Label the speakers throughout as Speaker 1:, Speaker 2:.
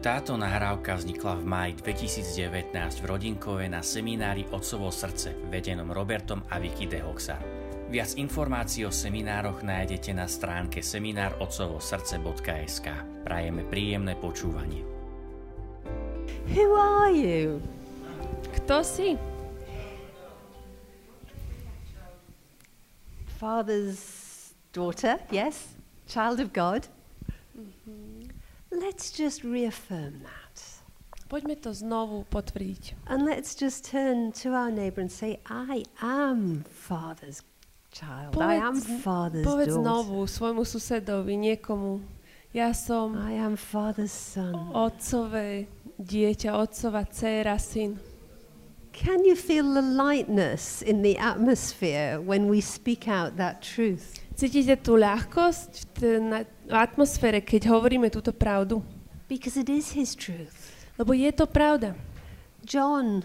Speaker 1: Táto nahrávka vznikla v máji 2019 v Rodinkove na seminári Otcovo srdce vedenom Robertom a Vicky de Hoxar. Viac informácií o seminároch nájdete na stránke seminárotcovosrdce.sk. Prajeme príjemné počúvanie.
Speaker 2: Who are you?
Speaker 3: Kto si?
Speaker 2: Father's daughter, yes? Child of God? Let's just reaffirm that.
Speaker 3: Poďme to znovu potvrdiť.
Speaker 2: And let's just turn to our neighbor and say, I am Father's child. I am Father's
Speaker 3: povedz
Speaker 2: daughter.
Speaker 3: znovu svojmu susedovi, niekomu. Ja som
Speaker 2: I am Father's son.
Speaker 3: otcové dieťa, otcová dcéra, syn.
Speaker 2: Can you feel the lightness in the atmosphere when we speak out that truth?
Speaker 3: Cítite tú ľahkosť v, t- na, v atmosfére, keď hovoríme túto pravdu?
Speaker 2: Because it is his truth.
Speaker 3: Lebo je to pravda.
Speaker 2: John,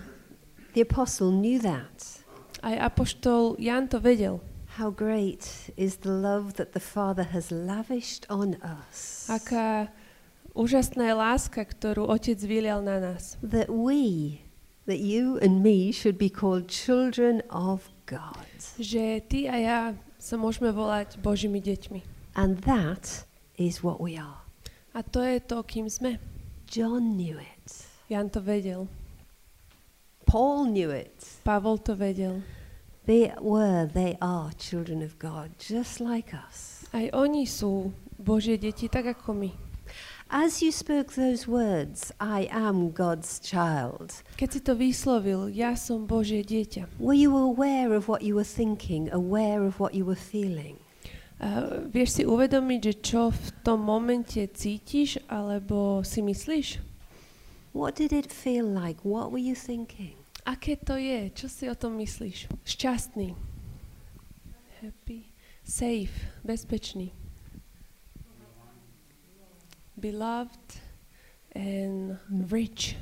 Speaker 2: the apostle, knew that.
Speaker 3: Aj apoštol Jan to vedel.
Speaker 2: How great is the love that the Father has lavished on us.
Speaker 3: Aká úžasná je láska, ktorú Otec vylial na nás.
Speaker 2: That we, that you and me, should be called children of God.
Speaker 3: Že ty a ja sa môžeme volať Božími deťmi.
Speaker 2: And that is what we are.
Speaker 3: A to je to, kým sme.
Speaker 2: John knew it.
Speaker 3: Jan to vedel.
Speaker 2: Paul knew it.
Speaker 3: Pavol to vedel.
Speaker 2: They were, they are children of God, just like us.
Speaker 3: Aj oni sú Božie deti, tak ako my.
Speaker 2: As you spoke those words, I am God's child,
Speaker 3: Keď si to vyslovil, ja som Božie dieťa.
Speaker 2: were you aware of what you were thinking, aware of what you were feeling?
Speaker 3: A vieš si uvedomiť, že čo v tom momente cítiš alebo si myslíš?
Speaker 2: What did it feel like? What were you thinking?
Speaker 3: Aké to je? Čo si o tom myslíš? Šťastný. Happy. Safe. Bezpečný. Beloved and rich.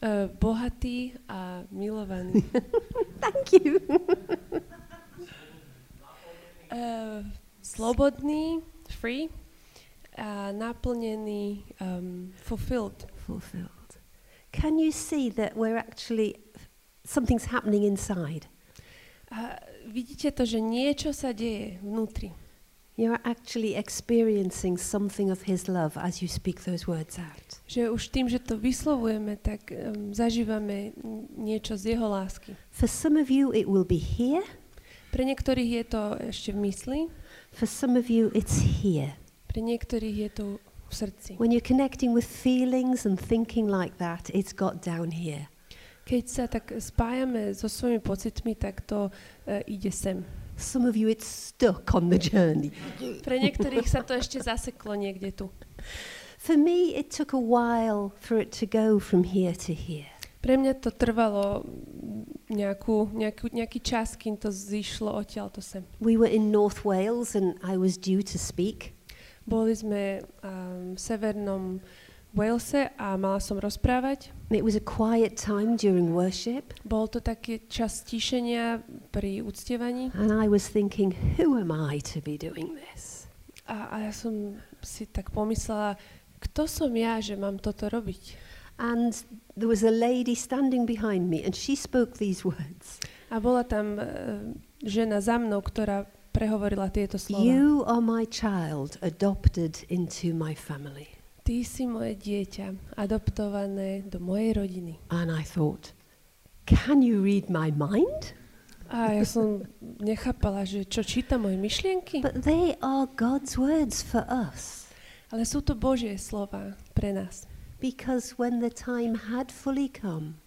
Speaker 3: Uh, bohatý a milovaný.
Speaker 2: Thank you.
Speaker 3: Uh, slobodný, free a naplnený, um, fulfilled.
Speaker 2: Fulfilled. Can you see that we're actually, something's happening inside?
Speaker 3: A vidíte to, že niečo sa deje vnútri.
Speaker 2: You're actually experiencing something of His love as you speak those words out.
Speaker 3: Že už tým, že to vyslovujeme, tak um, zažívame niečo z jeho lásky.
Speaker 2: For some of you, it will be here.
Speaker 3: Pre niektorých je to ešte v mysli,
Speaker 2: For some of you, it's here.
Speaker 3: pre niektorých je to v srdci.
Speaker 2: When you're connecting with feelings and thinking like that, it's got down here.
Speaker 3: Keď sa tak spájame so svojimi pocitmi, tak to uh, ide sem.
Speaker 2: Some of you, it's stuck on the journey.
Speaker 3: Pre niektorých sa to ešte zaseklo niekde tu.
Speaker 2: For me, it took a while for it to go from here to here.
Speaker 3: Pre mňa to trvalo nejakú, nejakú, nejaký čas, kým to zišlo odtiaľ to sem.
Speaker 2: We were in North Wales and I was due to speak.
Speaker 3: Boli sme um, v severnom Walese a mala som rozprávať.
Speaker 2: It was a quiet time during worship,
Speaker 3: Bol to taký čas stíšenia pri uctievaní
Speaker 2: and I was thinking, who am I to be doing this?
Speaker 3: a, a ja som si tak pomyslela, kto som ja, že mám toto robiť.
Speaker 2: And there was a lady standing behind me, and she spoke these words
Speaker 3: A bola tam uh, žena za mnou, ktorá prehovorila tieto slova.
Speaker 2: You are my child, adopted into my family.
Speaker 3: Ty si moje dieťa, adoptované do mojej rodiny.
Speaker 2: And I thought, can you read my mind?
Speaker 3: A ja som nechápala, že čo číta moje myšlienky.
Speaker 2: But they are God's words for us.
Speaker 3: Ale sú to Božie slova pre nás.
Speaker 2: Because when the time had fully come,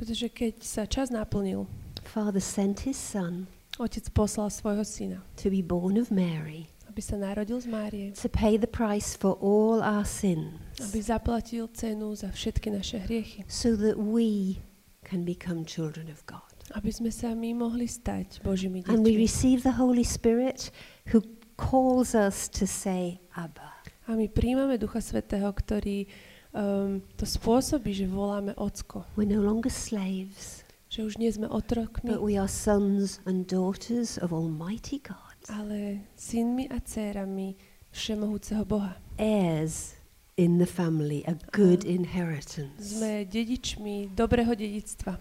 Speaker 3: Pretože keď sa čas naplnil,
Speaker 2: Father sent his son
Speaker 3: otec poslal svojho syna,
Speaker 2: to be born of Mary,
Speaker 3: aby sa narodil z Márie,
Speaker 2: to pay the price for all our sins,
Speaker 3: aby zaplatil cenu za všetky naše hriechy,
Speaker 2: so that we can become children of God.
Speaker 3: aby sme sa my mohli stať Božími
Speaker 2: And we
Speaker 3: deťmi.
Speaker 2: receive the Holy Spirit who calls us to say, Abba.
Speaker 3: A my príjmame Ducha Svetého, ktorý um, to spôsobí, že voláme Ocko.
Speaker 2: We're no longer slaves,
Speaker 3: Že už nie sme otrokmi,
Speaker 2: but we are sons and daughters of Almighty God,
Speaker 3: ale synmi a dcérami všemohúceho Boha.
Speaker 2: heirs in the family, a good inheritance.
Speaker 3: Sme dedičmi dobrého dedictva.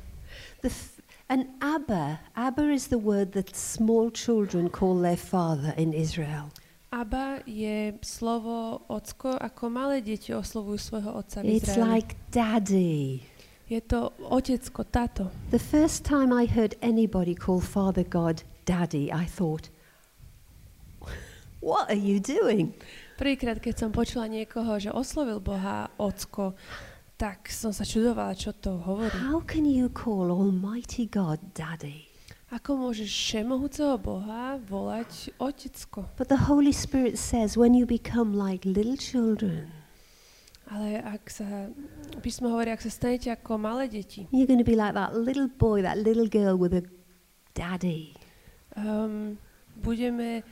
Speaker 2: The and Abba, Abba is the word that small children call their father in Israel.
Speaker 3: Abba je slovo ocko, ako malé deti oslovujú svojho otca v
Speaker 2: It's
Speaker 3: Izraeli.
Speaker 2: like daddy.
Speaker 3: Je to otecko, táto.
Speaker 2: The first time I heard anybody call Father God daddy, I thought, what are you doing?
Speaker 3: Prvýkrát, keď som počula niekoho, že oslovil Boha ocko, tak som sa čudovala, čo to hovorí.
Speaker 2: How can you call Almighty God daddy?
Speaker 3: Ako môžeš všemohúceho Boha volať otecko?
Speaker 2: But the Holy Spirit says when you become like little children,
Speaker 3: Ale ak sa, písmo hovorí, ak sa stanete ako malé deti,
Speaker 2: you're going to be like that little boy, that little girl with a daddy.
Speaker 3: um, budeme,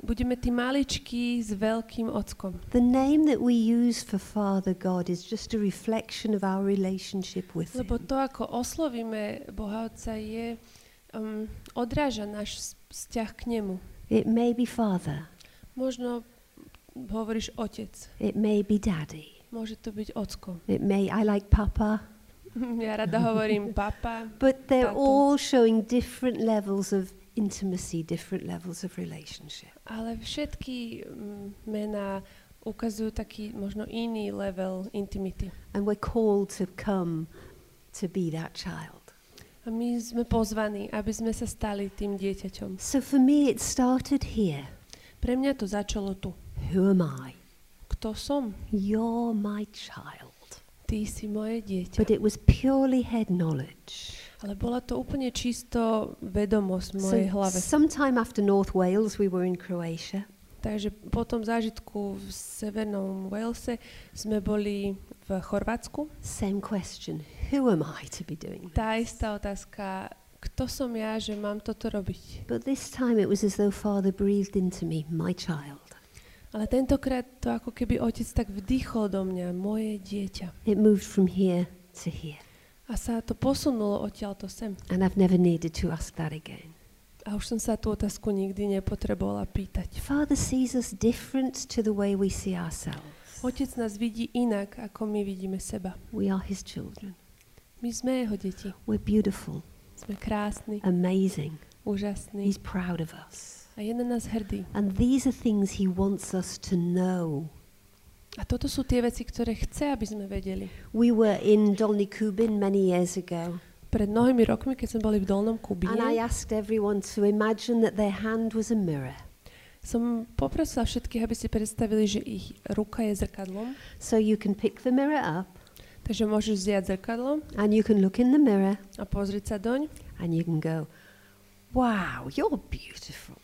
Speaker 3: budeme tí maličkí s veľkým ockom.
Speaker 2: The name that we use for Father God is just a reflection of our relationship with
Speaker 3: Lebo
Speaker 2: Him.
Speaker 3: to, ako oslovíme Boha Otca, je, um, odráža náš vzťah k nemu.
Speaker 2: It may be Father,
Speaker 3: Možno hovoríš otec,
Speaker 2: it may be Daddy,
Speaker 3: môže to byť ocko.
Speaker 2: it may, I like Papa,
Speaker 3: Ja rada hovorím papa,
Speaker 2: but they're
Speaker 3: Tato.
Speaker 2: all showing different levels of intimacy, different levels of relationship.
Speaker 3: ale všetky mm, mená ukazujú taký možno iný level intimity.
Speaker 2: And we're called to come to be that child.
Speaker 3: A my sme pozvaní, aby sme sa stali tým dieťaťom.
Speaker 2: So for me, it started here.
Speaker 3: Pre mňa to začalo tu.
Speaker 2: Who am I?
Speaker 3: Kto som?
Speaker 2: You're my child.
Speaker 3: Ty si moje dieťa.
Speaker 2: But it was purely head knowledge.
Speaker 3: Ale bola to úplne čisto vedomosť v mojej
Speaker 2: So
Speaker 3: hlave.
Speaker 2: sometime after North Wales, we were in Croatia.
Speaker 3: Takže po tom zážitku v Severnom Walese sme boli v Chorvátsku.
Speaker 2: Same question. Who am I to be doing
Speaker 3: Tá
Speaker 2: this?
Speaker 3: istá otázka, kto som ja, že mám toto robiť?
Speaker 2: But this time it was as though Father breathed into me, my child.
Speaker 3: Ale tentokrát to ako keby otec tak vdýchol do mňa, moje dieťa.
Speaker 2: It moved from here to here.
Speaker 3: A sa to posunulo odtiaľto sem.
Speaker 2: And I've never needed to ask that again.
Speaker 3: A už som sa tú otázku nikdy nepotrebovala pýtať.
Speaker 2: Father sees us different to the way we see ourselves.
Speaker 3: Otec nás vidí inak, ako my vidíme seba.
Speaker 2: We are his children.
Speaker 3: My sme jeho deti.
Speaker 2: We're beautiful,
Speaker 3: Sme krásni,
Speaker 2: amazing.
Speaker 3: úžasní
Speaker 2: He's proud of us.
Speaker 3: a je na nás hrdý.
Speaker 2: And these are things he wants us to know.
Speaker 3: A toto sú tie veci, ktoré chce, aby sme vedeli.
Speaker 2: We were in Dolny Kubin many years ago,
Speaker 3: Pred mnohými rokmi, keď sme boli v Dolnom
Speaker 2: and I
Speaker 3: Kubine,
Speaker 2: asked everyone to imagine that their hand was a mirror.
Speaker 3: som poprosila všetkých, aby si predstavili, že ich ruka je zrkadlom.
Speaker 2: So you can pick the mirror up,
Speaker 3: Takže môžeš vziať zrkadlo
Speaker 2: and you can look in the mirror,
Speaker 3: a pozrieť sa doň
Speaker 2: and you can go, Wow, you're beautiful.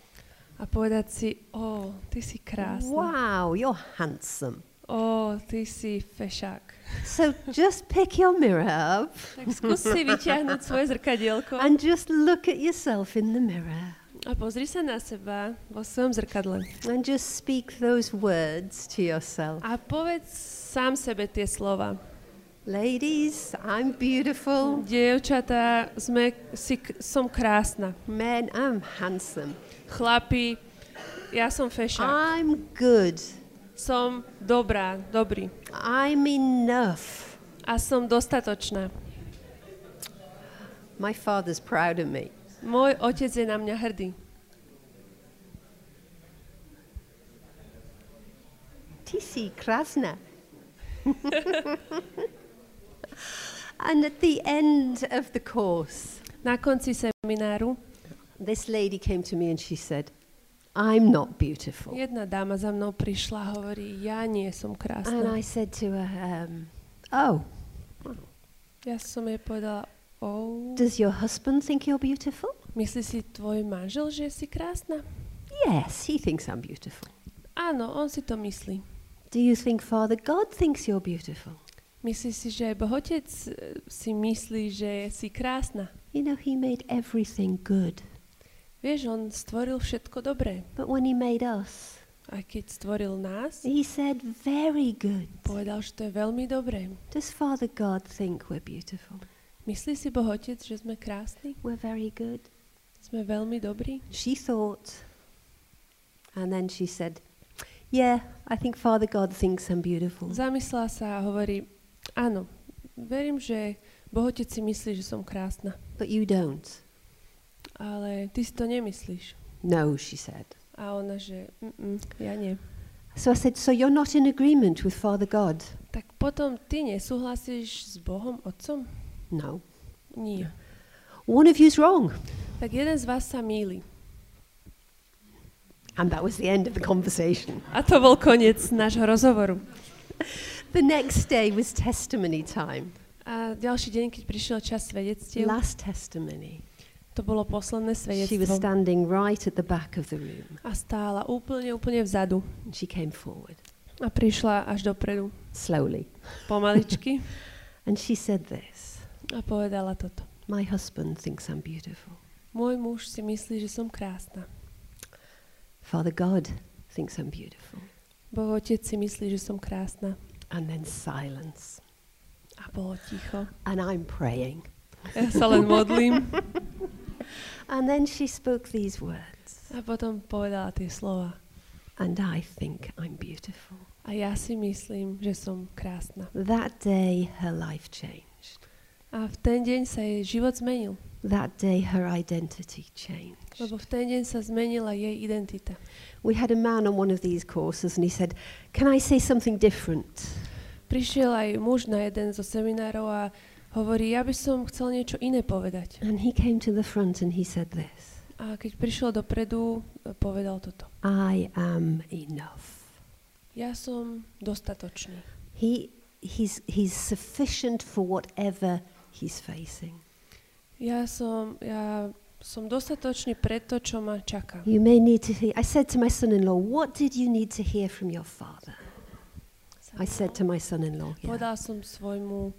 Speaker 3: a povedať si, o, ty si krásna.
Speaker 2: Wow, you're handsome.
Speaker 3: O, ty si fešák.
Speaker 2: So just pick your mirror up
Speaker 3: Tak skús si vyťahnuť svoje zrkadielko
Speaker 2: and just look at yourself in the mirror
Speaker 3: a pozri sa na seba vo svojom zrkadle.
Speaker 2: and just speak those words to yourself.
Speaker 3: A povedz sám sebe tie slova.
Speaker 2: Ladies, I'm beautiful.
Speaker 3: Dievčatá, sme, si, som krásna.
Speaker 2: Men, I'm handsome.
Speaker 3: Chlapi, ja som fešák.
Speaker 2: I'm good.
Speaker 3: Som dobrá, dobrý.
Speaker 2: I'm enough.
Speaker 3: A som dostatočná.
Speaker 2: My father's proud of me.
Speaker 3: Môj otec je na mňa hrdý.
Speaker 2: Ty si krásna. and at the end of the course,
Speaker 3: Na konci semináru
Speaker 2: this lady came to me and she said, I'm not beautiful.
Speaker 3: jedna dáma za mnou prišla a hovorí, ja nie som
Speaker 2: And
Speaker 3: krásna.
Speaker 2: I said to her, um, Oh,
Speaker 3: Ja som jej povedala, oh,
Speaker 2: does your husband think you're beautiful?
Speaker 3: myslí si tvoj manžel, že si krásna?
Speaker 2: Yes, he thinks I'm beautiful.
Speaker 3: Áno, on si to myslí.
Speaker 2: Do you think Father God thinks you're beautiful?
Speaker 3: Myslí si, že aj Bohotec e, si myslí, že si krásna.
Speaker 2: You know, he made everything good.
Speaker 3: Vieš, on stvoril všetko dobré.
Speaker 2: But when he made us,
Speaker 3: A keď stvoril nás,
Speaker 2: he said, Very good.
Speaker 3: povedal, že to je veľmi dobré.
Speaker 2: Does Father God think we're beautiful?
Speaker 3: Myslí si Bohotec, že sme krásni?
Speaker 2: We're very good.
Speaker 3: Sme veľmi dobrí?
Speaker 2: She thought, and then she said, Yeah, I think Father God thinks I'm beautiful.
Speaker 3: Zamyslela sa a hovorí, áno, verím, že Boh Otec si myslí, že som krásna.
Speaker 2: But you don't.
Speaker 3: Ale ty si to nemyslíš.
Speaker 2: No, she said.
Speaker 3: A ona, že mm, ja nie.
Speaker 2: So I said, So you're not in agreement with Father God?
Speaker 3: Tak potom ty nesúhlasíš s Bohom Otcom?
Speaker 2: No.
Speaker 3: Nie.
Speaker 2: One of you's wrong.
Speaker 3: Tak jeden z vás sa míli.
Speaker 2: And that was the end of the conversation.
Speaker 3: A to bol koniec nášho rozhovoru.
Speaker 2: The next day was testimony time.
Speaker 3: A ďalší deň, keď prišiel čas svedectiev,
Speaker 2: Last testimony.
Speaker 3: To bolo posledné
Speaker 2: She was
Speaker 3: svedectvo.
Speaker 2: standing right at the back of the room.
Speaker 3: A stála úplne, úplne vzadu.
Speaker 2: And she came forward
Speaker 3: A prišla až dopredu.
Speaker 2: slowly.
Speaker 3: Pomaličky.
Speaker 2: And she said this
Speaker 3: A povedala toto.
Speaker 2: My husband thinks I'm beautiful.
Speaker 3: Môj muž si myslí, že som krásna.
Speaker 2: Father God thinks I'm beautiful.
Speaker 3: Boh otec si myslí, že som krásna.
Speaker 2: And then silence.
Speaker 3: A bolo ticho.
Speaker 2: And I'm praying.
Speaker 3: Ja sa len modlím.
Speaker 2: And then she spoke these words.
Speaker 3: A potom povedala tie slova.
Speaker 2: And I think I'm beautiful.
Speaker 3: A ja si myslím, že som krásna.
Speaker 2: That day, her life changed.
Speaker 3: A v ten deň sa jej život zmenil.
Speaker 2: That day, her identity changed.
Speaker 3: Lebo v ten deň sa zmenila jej identita.
Speaker 2: We had a man on one of these courses, and he said, Can I say something different?
Speaker 3: Prišiel aj muž na jeden zo seminárov a hovorí, ja by som chcel niečo iné povedať.
Speaker 2: And he came to the front and he said this
Speaker 3: A keď prišiel dopredu, povedal toto.
Speaker 2: I am enough.
Speaker 3: Ja som dostatočný.
Speaker 2: He, he's, he's sufficient for whatever he's facing.
Speaker 3: Ja som, ja som dostatočný pre to, čo ma čaká.
Speaker 2: You may need to hear. I said to my son in law, What did you need to hear from your father? I said to my son in law, yeah.
Speaker 3: Povedala som svojmu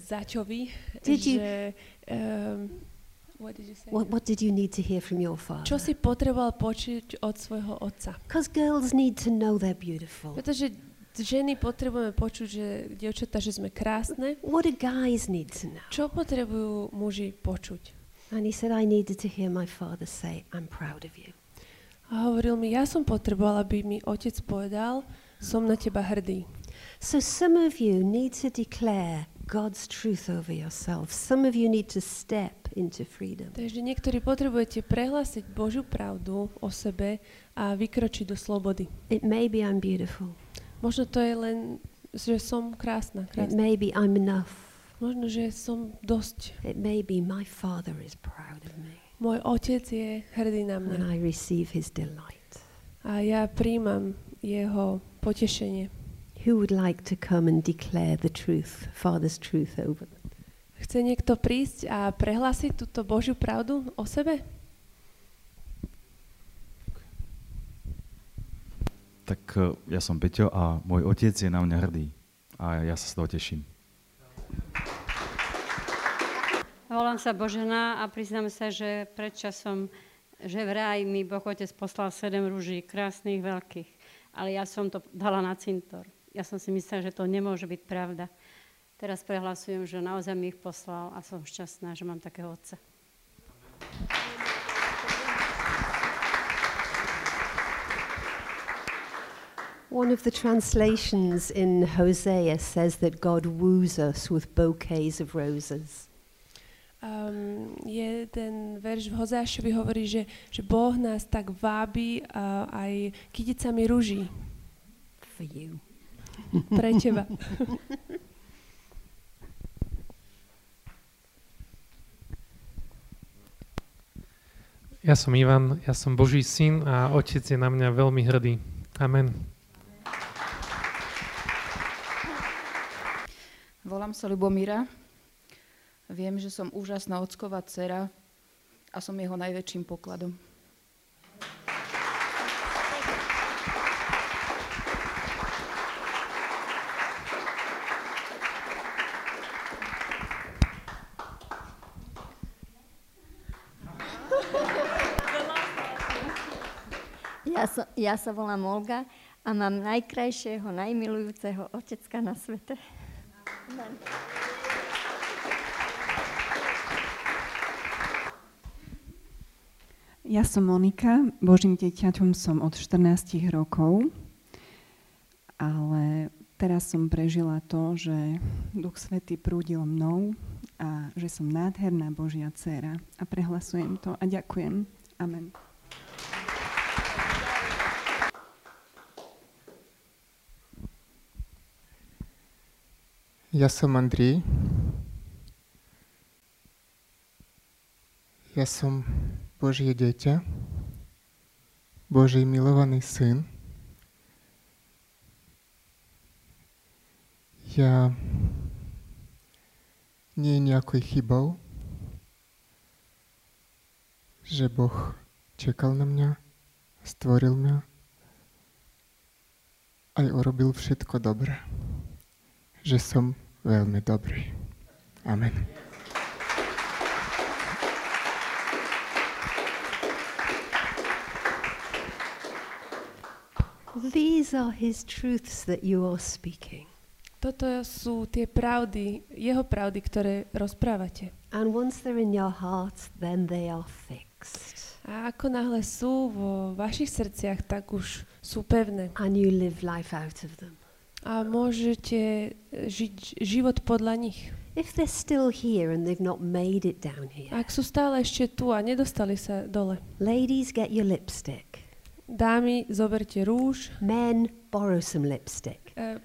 Speaker 3: zaťovi,
Speaker 2: Did you-
Speaker 3: že... Um, what did you say?
Speaker 2: What, what did you need to hear from your father?
Speaker 3: Čo si potreboval počuť od svojho otca?
Speaker 2: Because girls need to know they're beautiful.
Speaker 3: Pretože ženy potrebujeme počuť, že dievčatá, že sme krásne.
Speaker 2: What do guys need to know?
Speaker 3: Čo potrebujú muži počuť?
Speaker 2: And he said, I needed to hear my father say, I'm proud of you.
Speaker 3: A hovoril mi, ja som potreboval, aby mi otec povedal, som na teba hrdý.
Speaker 2: So some of you need to declare God's truth over yourself. Some of you need to step into freedom.
Speaker 3: Takže niektorí potrebujete prehlásiť Božiu pravdu o sebe a vykročiť do slobody.
Speaker 2: It may be I'm beautiful.
Speaker 3: Možno to je len, že som krásna.
Speaker 2: It
Speaker 3: krásna.
Speaker 2: may be I'm enough.
Speaker 3: Možno, že som dosť.
Speaker 2: It may be my father is proud of me.
Speaker 3: Môj otec je hrdý na
Speaker 2: And
Speaker 3: mňa.
Speaker 2: I receive his delight.
Speaker 3: A ja príjmam jeho potešenie.
Speaker 2: Who would like to come and declare the truth, Father's truth over them?
Speaker 3: Chce niekto prísť a prehlásiť túto Božiu pravdu o sebe?
Speaker 4: Tak e, ja som Peťo a môj otec je na mňa hrdý. A ja sa z toho teším.
Speaker 5: Volám sa Božena a priznám sa, že pred časom, že vraj mi Boh Otec poslal sedem rúží, krásnych, veľkých. Ale ja som to dala na cintor. Ja som si myslela, že to nemôže byť pravda. Teraz prehlasujem, že naozaj mi ich poslal a som šťastná, že mám takého otca.
Speaker 2: One of the translations in Hosea says that God woos us with bouquets of roses.
Speaker 3: Um, jeden verš v Hozášovi hovorí, že, že Boh nás tak vábi uh, aj kyticami ruží
Speaker 2: For you.
Speaker 3: Pre teba.
Speaker 6: Ja som Ivan, ja som Boží syn a otec je na mňa veľmi hrdý. Amen.
Speaker 7: Volám sa Lubomíra. Viem, že som úžasná ocková dcera a som jeho najväčším pokladom.
Speaker 8: Ja, sa volám Olga a mám najkrajšieho, najmilujúceho otecka na svete. Amen.
Speaker 9: Ja som Monika, Božím dieťaťom som od 14 rokov ale teraz som prežila to, že Duch Svetý prúdil mnou a že som nádherná Božia dcera. A prehlasujem to a ďakujem. Amen.
Speaker 10: Ja som Andrej. Ja som Božie dieťa, Boží milovaný syn. Ja nie je nejakou chybou, že Boh čekal na mňa, stvoril mňa aj urobil všetko dobré že som veľmi dobrý. Amen.
Speaker 2: These are his truths that you are speaking.
Speaker 3: Toto sú tie pravdy, jeho pravdy, ktoré rozprávate.
Speaker 2: And once they're in your heart, then they are fixed.
Speaker 3: A ako náhle sú vo vašich srdciach, tak už sú pevné.
Speaker 2: And you live life out of them.
Speaker 3: A môžete žiť život podľa nich.
Speaker 2: If they're still here and they've not made it down here.
Speaker 3: Ak sú stále ešte tu a nedostali sa dole.
Speaker 2: Ladies, get your lipstick.
Speaker 3: Dámy, zoberte rúž.
Speaker 2: Men, borrow some lipstick.
Speaker 3: Uh,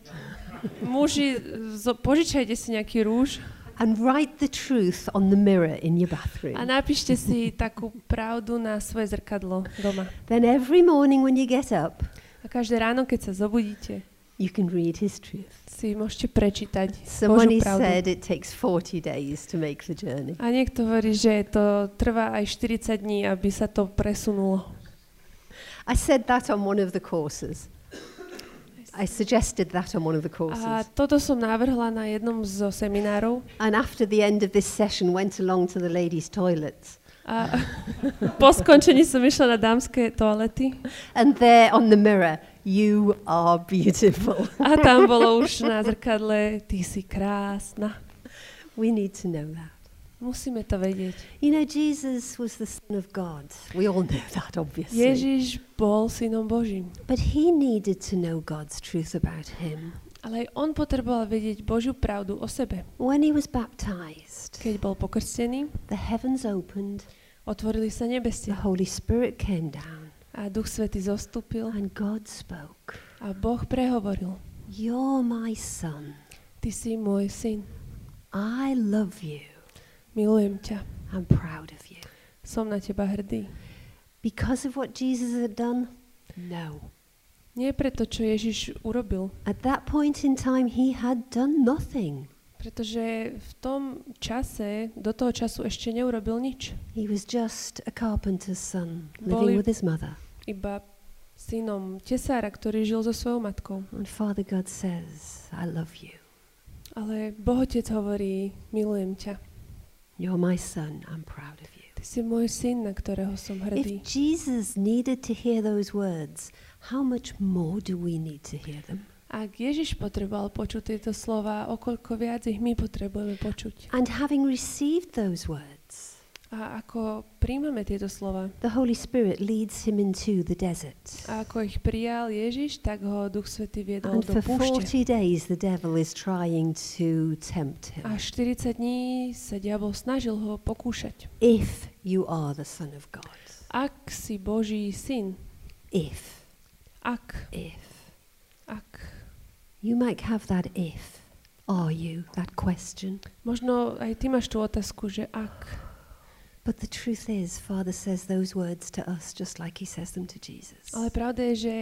Speaker 3: muži, zo, požičajte si nejaký rúž.
Speaker 2: And write the truth on the mirror in your bathroom.
Speaker 3: A napíšte si takú pravdu na svoje zrkadlo doma.
Speaker 2: Then every morning when you get up,
Speaker 3: a každé ráno, keď sa zobudíte,
Speaker 2: you can read his truth.
Speaker 3: Si môžete prečítať
Speaker 2: Somebody said it takes 40 days to make the journey.
Speaker 3: A niekto hovorí, že to trvá aj 40 dní, aby sa to presunulo.
Speaker 2: I said that on one of the courses. I suggested that on one of the
Speaker 3: A
Speaker 2: courses.
Speaker 3: toto som navrhla na jednom zo seminárov.
Speaker 2: And after the end of this session went along to the ladies' toilets.
Speaker 3: A po skončení som išla na dámske toalety.
Speaker 2: And there on the mirror, you are beautiful.
Speaker 3: A tam bolo už na zrkadle, ty si krásna.
Speaker 2: We need to know that.
Speaker 3: Musíme to vedieť.
Speaker 2: You know, Jesus was the Son of God. We all know that, obviously.
Speaker 3: Ježiš bol synom Božím.
Speaker 2: But he needed to know God's truth about him.
Speaker 3: Ale aj on potreboval vedieť Božiu pravdu o sebe.
Speaker 2: When he was baptized,
Speaker 3: Keď bol pokrstený,
Speaker 2: the heavens opened,
Speaker 3: otvorili sa nebesia
Speaker 2: the Holy Spirit came down,
Speaker 3: a Duch Svetý zostúpil
Speaker 2: and God spoke.
Speaker 3: a Boh prehovoril.
Speaker 2: You're my son.
Speaker 3: Ty si môj syn.
Speaker 2: I love you.
Speaker 3: Milujem ťa.
Speaker 2: I'm proud of you.
Speaker 3: Som na teba hrdý.
Speaker 2: Because of what Jesus had done? No.
Speaker 3: Nie preto, čo Ježiš urobil,
Speaker 2: At that point in time, he had done nothing.
Speaker 3: pretože v tom čase, do toho času ešte neurobil nič.
Speaker 2: He was just a carpenter's son,
Speaker 3: Boli-
Speaker 2: living with his mother.
Speaker 3: Iba synom tesára, ktorý žil so svojou matkou.
Speaker 2: And Father God says, I love you.
Speaker 3: Ale Bohotec hovorí, milujem ťa.
Speaker 2: You're my son. I'm proud of you.
Speaker 3: Ty si môj syn, na ktorého som hrdý.
Speaker 2: If Jesus needed to hear those words, how much more do we need to hear them?
Speaker 3: Ak Ježiš potreboval počuť tieto slova, okoľko viac ich my potrebujeme počuť.
Speaker 2: And having received those words,
Speaker 3: A ako príjmame tieto slova,
Speaker 2: the Holy Spirit leads him into the desert.
Speaker 3: a ako ich prijal Ježiš, tak ho Duch Svetý viedol
Speaker 2: And
Speaker 3: do púšte.
Speaker 2: 40 days, the devil is trying to tempt him.
Speaker 3: A 40 dní sa diabol snažil ho pokúšať.
Speaker 2: If you are the Son of God.
Speaker 3: Ak si Boží syn,
Speaker 2: If.
Speaker 3: ak,
Speaker 2: If.
Speaker 3: ak,
Speaker 2: You might have that if. Are you? That question.
Speaker 3: možno aj ty máš tú otázku, že ak.
Speaker 2: But the truth is, Father says those words to us just like he says them to Jesus.
Speaker 3: Ale pravda je, že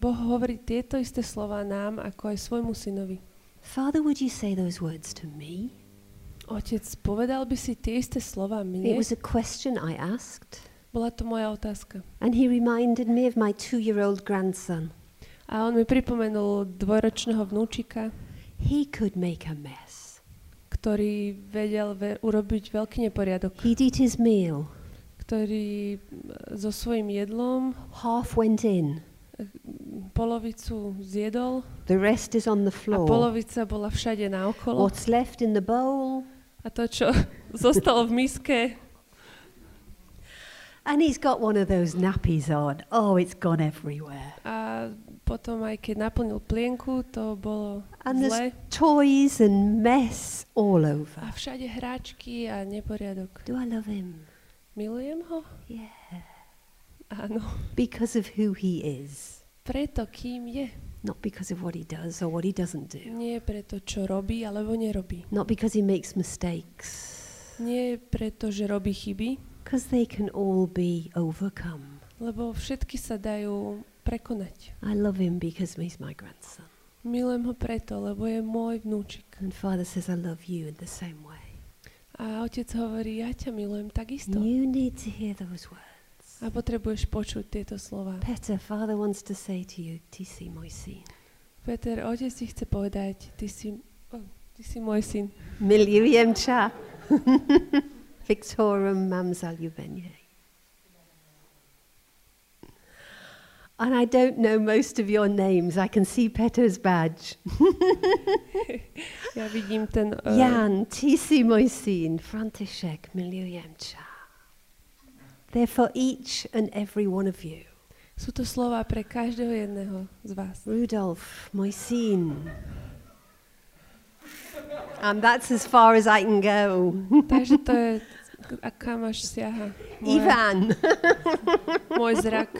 Speaker 3: Boh hovorí tieto isté slova nám, ako aj svojmu synovi.
Speaker 2: Father, would you say those words to me?
Speaker 3: Otec, povedal by si tie isté slova
Speaker 2: It
Speaker 3: mne?
Speaker 2: was a question I asked.
Speaker 3: Bola to moja otázka.
Speaker 2: And he reminded me of my two year old grandson.
Speaker 3: A on mi pripomenul dvojročného vnúčika,
Speaker 2: He could make a mess.
Speaker 3: Ktorý vedel ve- urobiť veľký neporiadok,
Speaker 2: He'd eat his meal.
Speaker 3: ktorý mm, so svojím jedlom
Speaker 2: Half went in,
Speaker 3: mm, polovicu zjedol
Speaker 2: the rest is on the
Speaker 3: a
Speaker 2: floor.
Speaker 3: polovica bola všade naokolo.
Speaker 2: What's left in the bowl?
Speaker 3: A to, čo zostalo v miske,
Speaker 2: And he's got one of those nappies on. Oh, it's gone everywhere.
Speaker 3: A potom aj keď naplnil plienku, to bolo
Speaker 2: And
Speaker 3: zle.
Speaker 2: there's toys and mess all over.
Speaker 3: A všade hráčky a neporiadok.
Speaker 2: Do I love him?
Speaker 3: Milujem ho?
Speaker 2: Yeah.
Speaker 3: Áno.
Speaker 2: Because of who he is,
Speaker 3: Preto, kým je.
Speaker 2: not because of what he does or what he doesn't do.
Speaker 3: Nie preto, čo robí alebo nerobí.
Speaker 2: Not because he makes mistakes.
Speaker 3: Nie preto, že robí chyby,
Speaker 2: Because they can all be overcome.
Speaker 3: lebo všetky sa dajú prekonať.
Speaker 2: I love him because he's my grandson.
Speaker 3: Milujem ho preto, lebo je môj vnúčik.
Speaker 2: And Father says, I love you in the same way.
Speaker 3: A otec hovorí, ja ťa milujem takisto.
Speaker 2: You need to hear those words.
Speaker 3: A potrebuješ počuť tieto slova.
Speaker 2: Peter, Father wants to say to you, Tisi Moisin.
Speaker 3: Peter, otec si chce povedať, ty si, oh, ty si môj syn.
Speaker 2: Miliujem cha. Victorum mamsal jubenye. And I don't know most of your names. I can see Peter's badge.
Speaker 3: Ja vidím ten... Uh,
Speaker 2: Jan, Tisi Moisin, František, Miliujem cha. They're for each and every one of you.
Speaker 3: Sú to slova pre každého jedného z vás.
Speaker 2: Rudolf, Moisin. And that's as far as I can go.
Speaker 3: Takže to je, a kam až siaha. Moje,
Speaker 2: Ivan.
Speaker 3: môj zrak.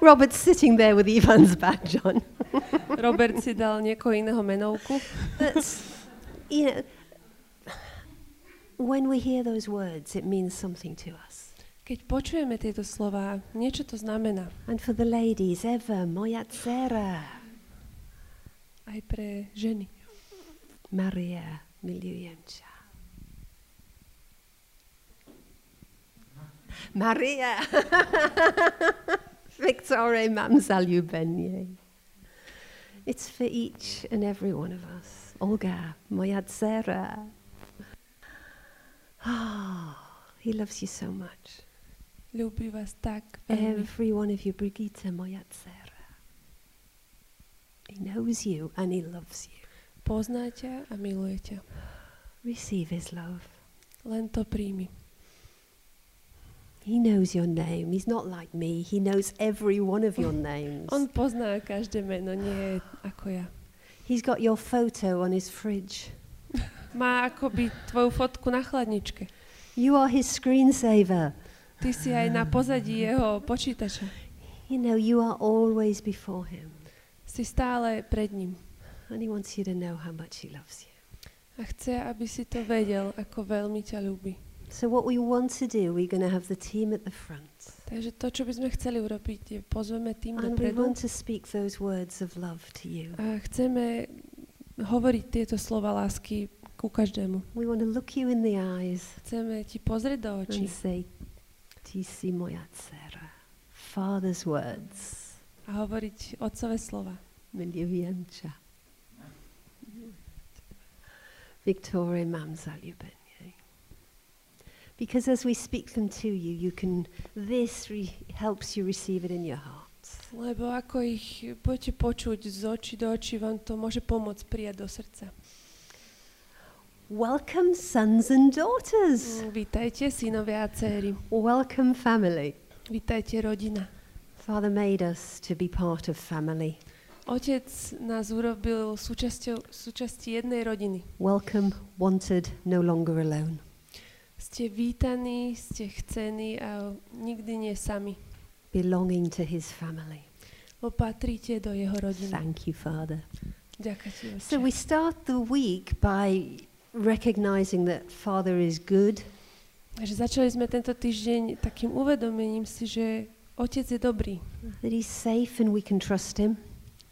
Speaker 2: Robert's sitting there with Ivan's badge on.
Speaker 3: Robert si dal niekoho iného menovku.
Speaker 2: That's, you know, when we hear those words, it means something to us.
Speaker 3: Keď počujeme tieto slova, niečo to znamená.
Speaker 2: And for the ladies, Eva, moja dcera,
Speaker 3: Aj pre ženy.
Speaker 2: Maria, milujem Maria, Victoria, mam zalubenie. It's for each and every one of us. Olga, moja dcera. Ah, he loves you so much.
Speaker 3: Ľúbi vás tak.
Speaker 2: Every one of you, Brigitte, moja dcera. He knows you and he loves you.
Speaker 3: Pozná ťa a milujete.
Speaker 2: Receive his love.
Speaker 3: Len to príjmi.
Speaker 2: He knows your name. He's not like me. He knows every one of your names.
Speaker 3: On pozná každé meno, nie ako ja.
Speaker 2: He's got your photo on his fridge.
Speaker 3: Má akoby tvoju fotku na chladničke.
Speaker 2: You are his screensaver.
Speaker 3: Ty si aj na pozadí jeho počítača.
Speaker 2: You know, you are always before him.
Speaker 3: Si stále pred ním.
Speaker 2: And he wants you to know how much he loves you.
Speaker 3: A chce, aby si to vedel, ako veľmi ťa ľúbi.
Speaker 2: So, what we want to do, we're going to have the team at the front.
Speaker 3: Takže to, čo by sme chceli urobiť, je pozveme tým
Speaker 2: And we
Speaker 3: dopredu
Speaker 2: want to speak those words of love to you.
Speaker 3: a chceme hovoriť tieto slova lásky ku každému.
Speaker 2: We want to look you in the eyes
Speaker 3: Chceme ti pozrieť do očí
Speaker 2: and say, Ti si moja dcera. Father's words.
Speaker 3: a hovoriť otcové slova.
Speaker 2: Milujem ťa. Victoria mam zalubenie. Because as we speak them to you, you can, this helps you receive it in your heart.
Speaker 3: Lebo ako ich budete počuť z očí do očí, vám to môže pomôcť prijať do srdca.
Speaker 2: Welcome, sons and daughters.
Speaker 3: Vítajte, synovia a céry.
Speaker 2: Welcome, family.
Speaker 3: Vítajte, rodina.
Speaker 2: Father made us to be part of family.
Speaker 3: Otec nás urobil súčasťou, súčasti jednej rodiny.
Speaker 2: Welcome, wanted, no longer alone.
Speaker 3: Ste vítaní, ste chcení a nikdy nie sami.
Speaker 2: Belonging to his family.
Speaker 3: Lebo patríte do jeho rodiny.
Speaker 2: Thank you, Father.
Speaker 3: Ďakujem.
Speaker 2: So we start the week by recognizing that Father is good,
Speaker 3: Takže začali sme tento týždeň takým uvedomením si, že Otec je dobrý,
Speaker 2: that he's safe and we can trust him.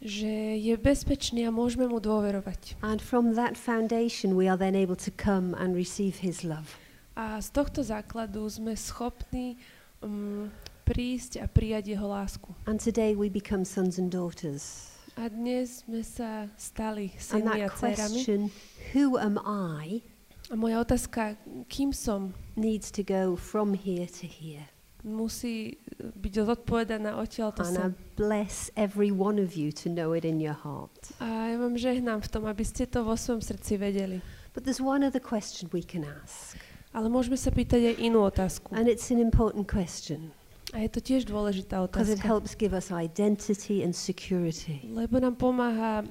Speaker 3: že je bezpečný a môžeme mu dôverovať.
Speaker 2: And from that foundation, we are then able to come and receive his love.
Speaker 3: A z tohto základu sme schopní um, prísť a prijať jeho lásku.
Speaker 2: And today we become sons and daughters.
Speaker 3: A dnes sme sa stali synmi a dcerami.
Speaker 2: who am I,
Speaker 3: A moja otázka, kým som,
Speaker 2: needs to go from here to here.
Speaker 3: musí byť zodpovedaná odtiaľ to
Speaker 2: And I
Speaker 3: sem.
Speaker 2: bless every one of you to know it in your heart.
Speaker 3: A ja vám žehnám v tom, aby ste to vo svojom srdci vedeli.
Speaker 2: But there's one other question we can ask.
Speaker 3: Ale môžeme sa pýtať aj inú otázku.
Speaker 2: And it's an important question
Speaker 3: A je to tiež dôležitá
Speaker 2: because it helps give us identity and security.
Speaker 3: Lebo nám pomáha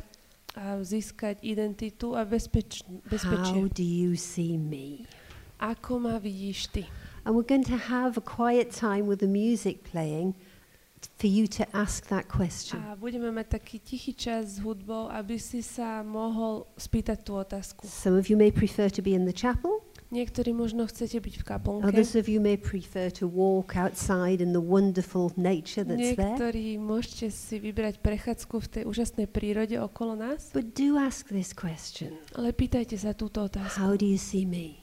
Speaker 3: a získať identitu a bezpeč-
Speaker 2: How do you see me?
Speaker 3: Ako ma vidíš ty?
Speaker 2: And we're going to have a quiet time with the music playing for you to ask that question.
Speaker 3: A budeme mať taký tichý čas s hudbou, aby si sa mohol spýtať tú otázku.
Speaker 2: Some of you may prefer to be in the chapel.
Speaker 3: Niektorí možno chcete byť v kaplnke.
Speaker 2: Others of you may prefer to walk outside in the wonderful nature that's there.
Speaker 3: Niektorí môžete si vybrať prechádzku v tej úžasnej prírode okolo nás.
Speaker 2: But do ask this question
Speaker 3: Ale pýtajte sa túto otázku.
Speaker 2: How do you see me?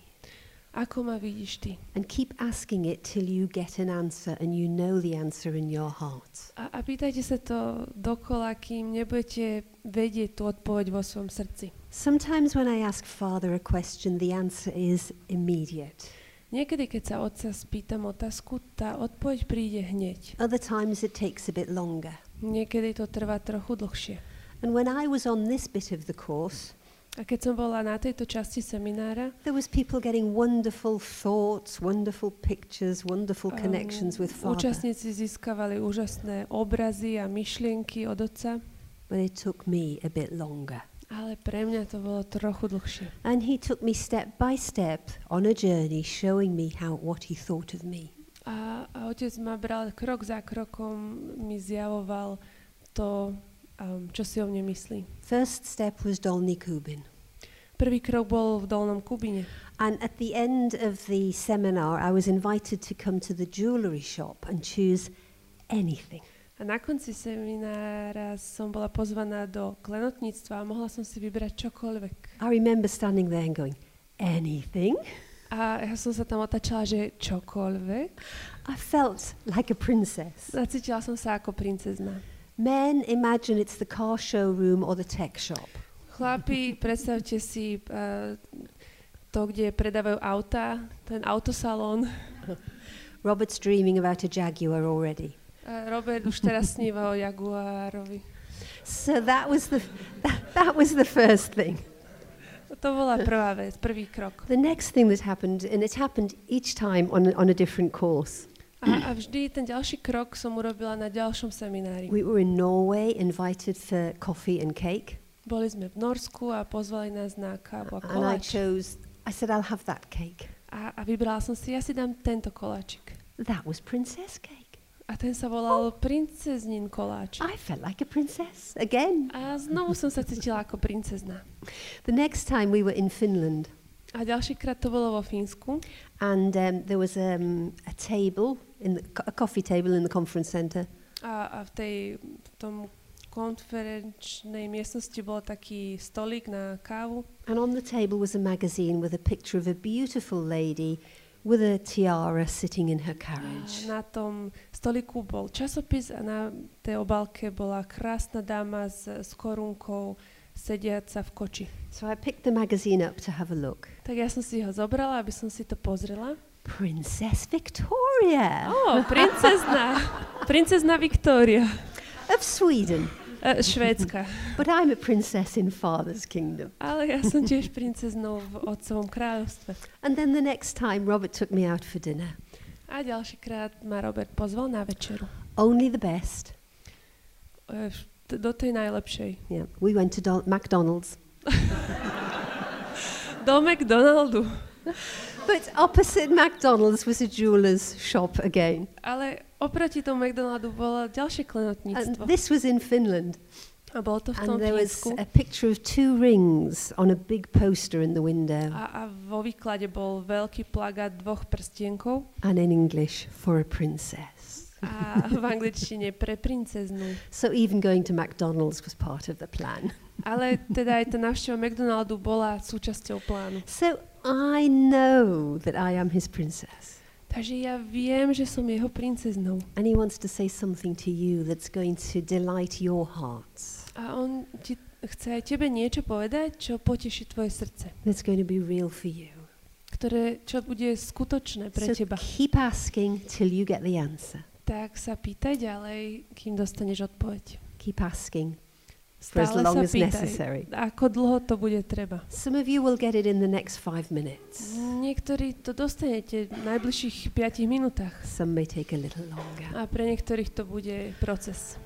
Speaker 3: Ako ma vidíš ty?
Speaker 2: And keep asking it till you get an answer and you know the answer in your heart.
Speaker 3: A, a pýtajte sa to dokola, kým nebudete vedieť tú odpoveď vo svojom srdci.
Speaker 2: Sometimes when I ask Father a question, the answer is immediate.
Speaker 3: Niekedy, keď sa otca spýtam otázku, tá odpoveď príde hneď.
Speaker 2: Other times it takes a bit longer.
Speaker 3: Niekedy to trvá trochu dlhšie.
Speaker 2: And when I was on this bit of the course,
Speaker 3: A keď som bola na tejto časti seminára,
Speaker 2: there was people getting wonderful thoughts, wonderful pictures, wonderful
Speaker 3: um,
Speaker 2: connections with Father.
Speaker 3: účastníci získavali úžasné obrazy a myšlienky od otca,
Speaker 2: But it took me a bit longer.
Speaker 3: Ale pre mňa to bolo trochu dlhšie.
Speaker 2: And he took me step by step on a journey showing me how what he thought of me.
Speaker 3: A, a otec ma bral krok za krokom, mi zjavoval to, um, čo si o mne myslí.
Speaker 2: First step was Dolny Kubin.
Speaker 3: Prvý krok bol v Dolnom Kubine.
Speaker 2: And at the end of the seminar, I was invited to come to the jewellery shop and choose anything.
Speaker 3: A na konci seminára som bola pozvaná do klenotníctva a mohla som si vybrať čokoľvek.
Speaker 2: I remember standing there and going, anything?
Speaker 3: A ja som sa tam otačala, že čokoľvek.
Speaker 2: I felt like a princess.
Speaker 3: Zacítila som sa ako princezna.
Speaker 2: Men imagine it's the car showroom or the tech shop.
Speaker 3: Chlapi, predstavte si uh, to, kde predávajú auta, ten autosalón.
Speaker 2: Robert's dreaming about a Jaguar already.
Speaker 3: A Robert už teraz sníva o Jaguárovi.
Speaker 2: So that was the that, that was the first thing.
Speaker 3: To bola prvá vec, prvý krok.
Speaker 2: The next thing that happened, and it happened each time on, on a different course.
Speaker 3: A, a vždy ten ďalší krok som urobila na ďalšom seminári.
Speaker 2: We were in Norway, invited for coffee and cake,
Speaker 3: Boli sme v Norsku a pozvali nás na kávu a
Speaker 2: and I
Speaker 3: koláč.
Speaker 2: chose. I said, "I'll have that cake."
Speaker 3: A, a vybrala som si, ja si dám tento koláčik.
Speaker 2: That was princess cake.
Speaker 3: A ten sa volal princeznin koláčik.
Speaker 2: I felt like a princess again.
Speaker 3: A znovu som sa cítila ako princezna.
Speaker 2: The next time we were in Finland,
Speaker 3: A ďalšíkrát to bolo vo Fínsku.
Speaker 2: and um, there was um, a table in the, a coffee table in the conference center,
Speaker 3: A, a v, tej, v tom konferenčnej miestnosti bol taký stolík na kávu.
Speaker 2: and on the table was a magazine with a picture of a beautiful lady with a tiara sitting in her carriage.
Speaker 3: na tom stoliku bol časopis a na tej obálke bola krásna dáma s, s korunkou sediaca v koči.
Speaker 2: So I picked the magazine up to have a look.
Speaker 3: Tak ja som si ho zobrala, aby som si to pozrela.
Speaker 2: Princess Victoria
Speaker 3: Ó, princezna. princezna Viktória.
Speaker 2: of Sweden.
Speaker 3: E, Švédska.
Speaker 2: But I'm a princess in Father's kingdom.
Speaker 3: Ale ja som tiež princeznou v otcovom kráľovstve.
Speaker 2: And then the next time, Robert took me out for dinner.
Speaker 3: A ďalšíkrát ma Robert pozval na večeru.
Speaker 2: Only the best.
Speaker 3: E, t- Do tej najlepšej.
Speaker 2: Yeah, we went to Don- McDonald's.
Speaker 3: Do McDonaldu.
Speaker 2: But opposite McDonald's was a jeweller's shop again.
Speaker 3: Ale oproti tomu McDonaldu bolo ďalšie
Speaker 2: And
Speaker 3: klenotníctvo.
Speaker 2: this was in Finland.
Speaker 3: A bolo to v tom
Speaker 2: And there was a picture of two rings on a big poster in the window.
Speaker 3: A, a vo výklade bol veľký plagát dvoch prstienkov
Speaker 2: And in English, for a princess.
Speaker 3: a v angličtine pre princeznú.
Speaker 2: So even going to McDonald's was part of the plan.
Speaker 3: Ale teda aj tá návšteva McDonaldu bola súčasťou plánu.
Speaker 2: So I know that I am his princess.
Speaker 3: Takže ja viem, že som jeho princeznou.
Speaker 2: And he wants to say something to you that's going to delight your hearts,
Speaker 3: A on ti chce tebe niečo povedať, čo poteší tvoje srdce.
Speaker 2: that's going to be real for you.
Speaker 3: Ktoré, čo bude skutočné pre
Speaker 2: So
Speaker 3: teba.
Speaker 2: keep asking till you get the answer.
Speaker 3: Tak sa pýtaj ďalej, kým dostaneš odpoveď.
Speaker 2: Keep asking For as long as
Speaker 3: pýtaj,
Speaker 2: necessary.
Speaker 3: ako dlho to bude treba.
Speaker 2: Some of you will get it in the next five minutes.
Speaker 3: Niektorí to dostanete v najbližších 5 minútach
Speaker 2: Some may take a little longer.
Speaker 3: a pre niektorých to bude proces.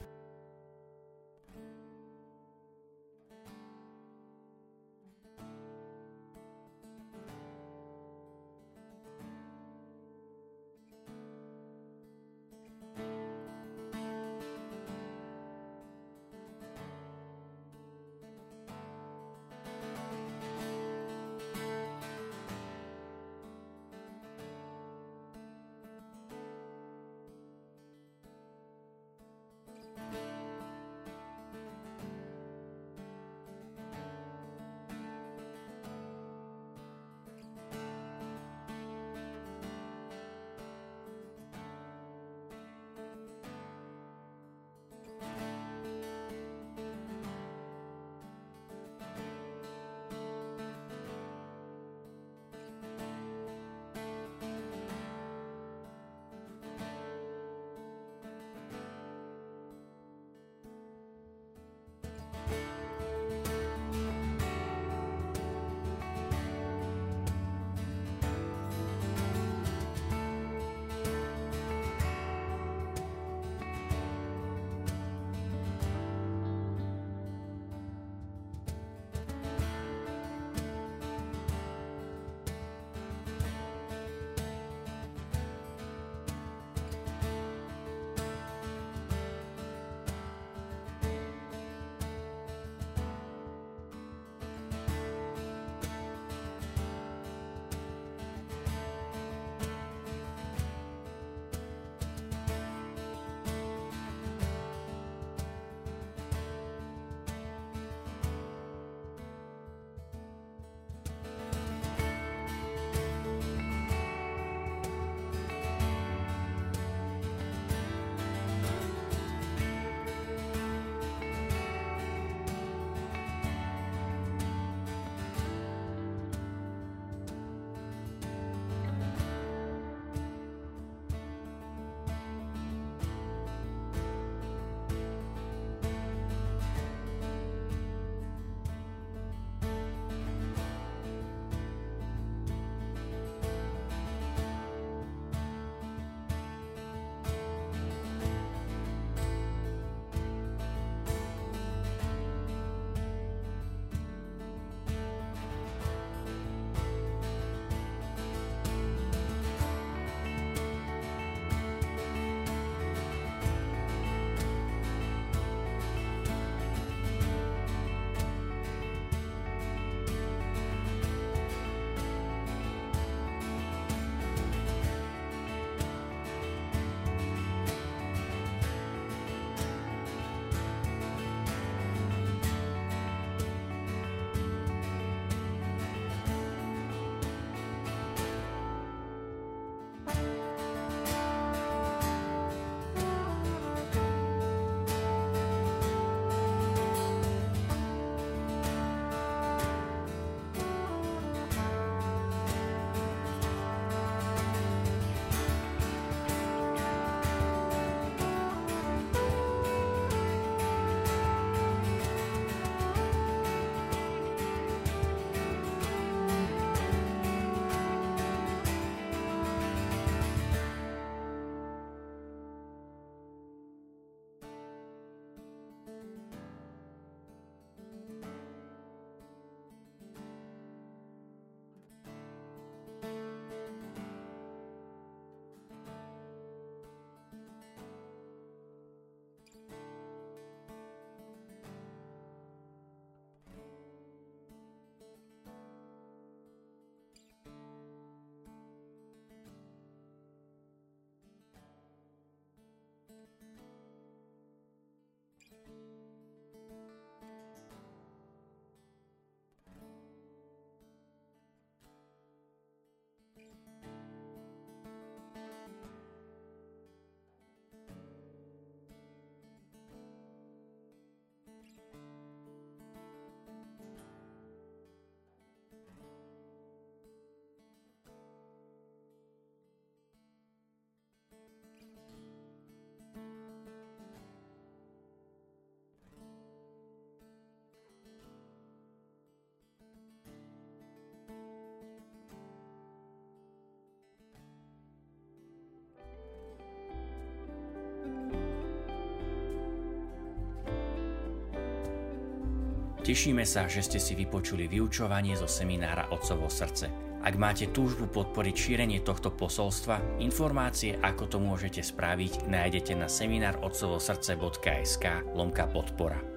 Speaker 1: Tešíme sa, že ste si vypočuli vyučovanie zo seminára Otcovo srdce. Ak máte túžbu podporiť šírenie tohto posolstva, informácie, ako to môžete spraviť, nájdete na seminárotcovosrdce.sk lomka podpora.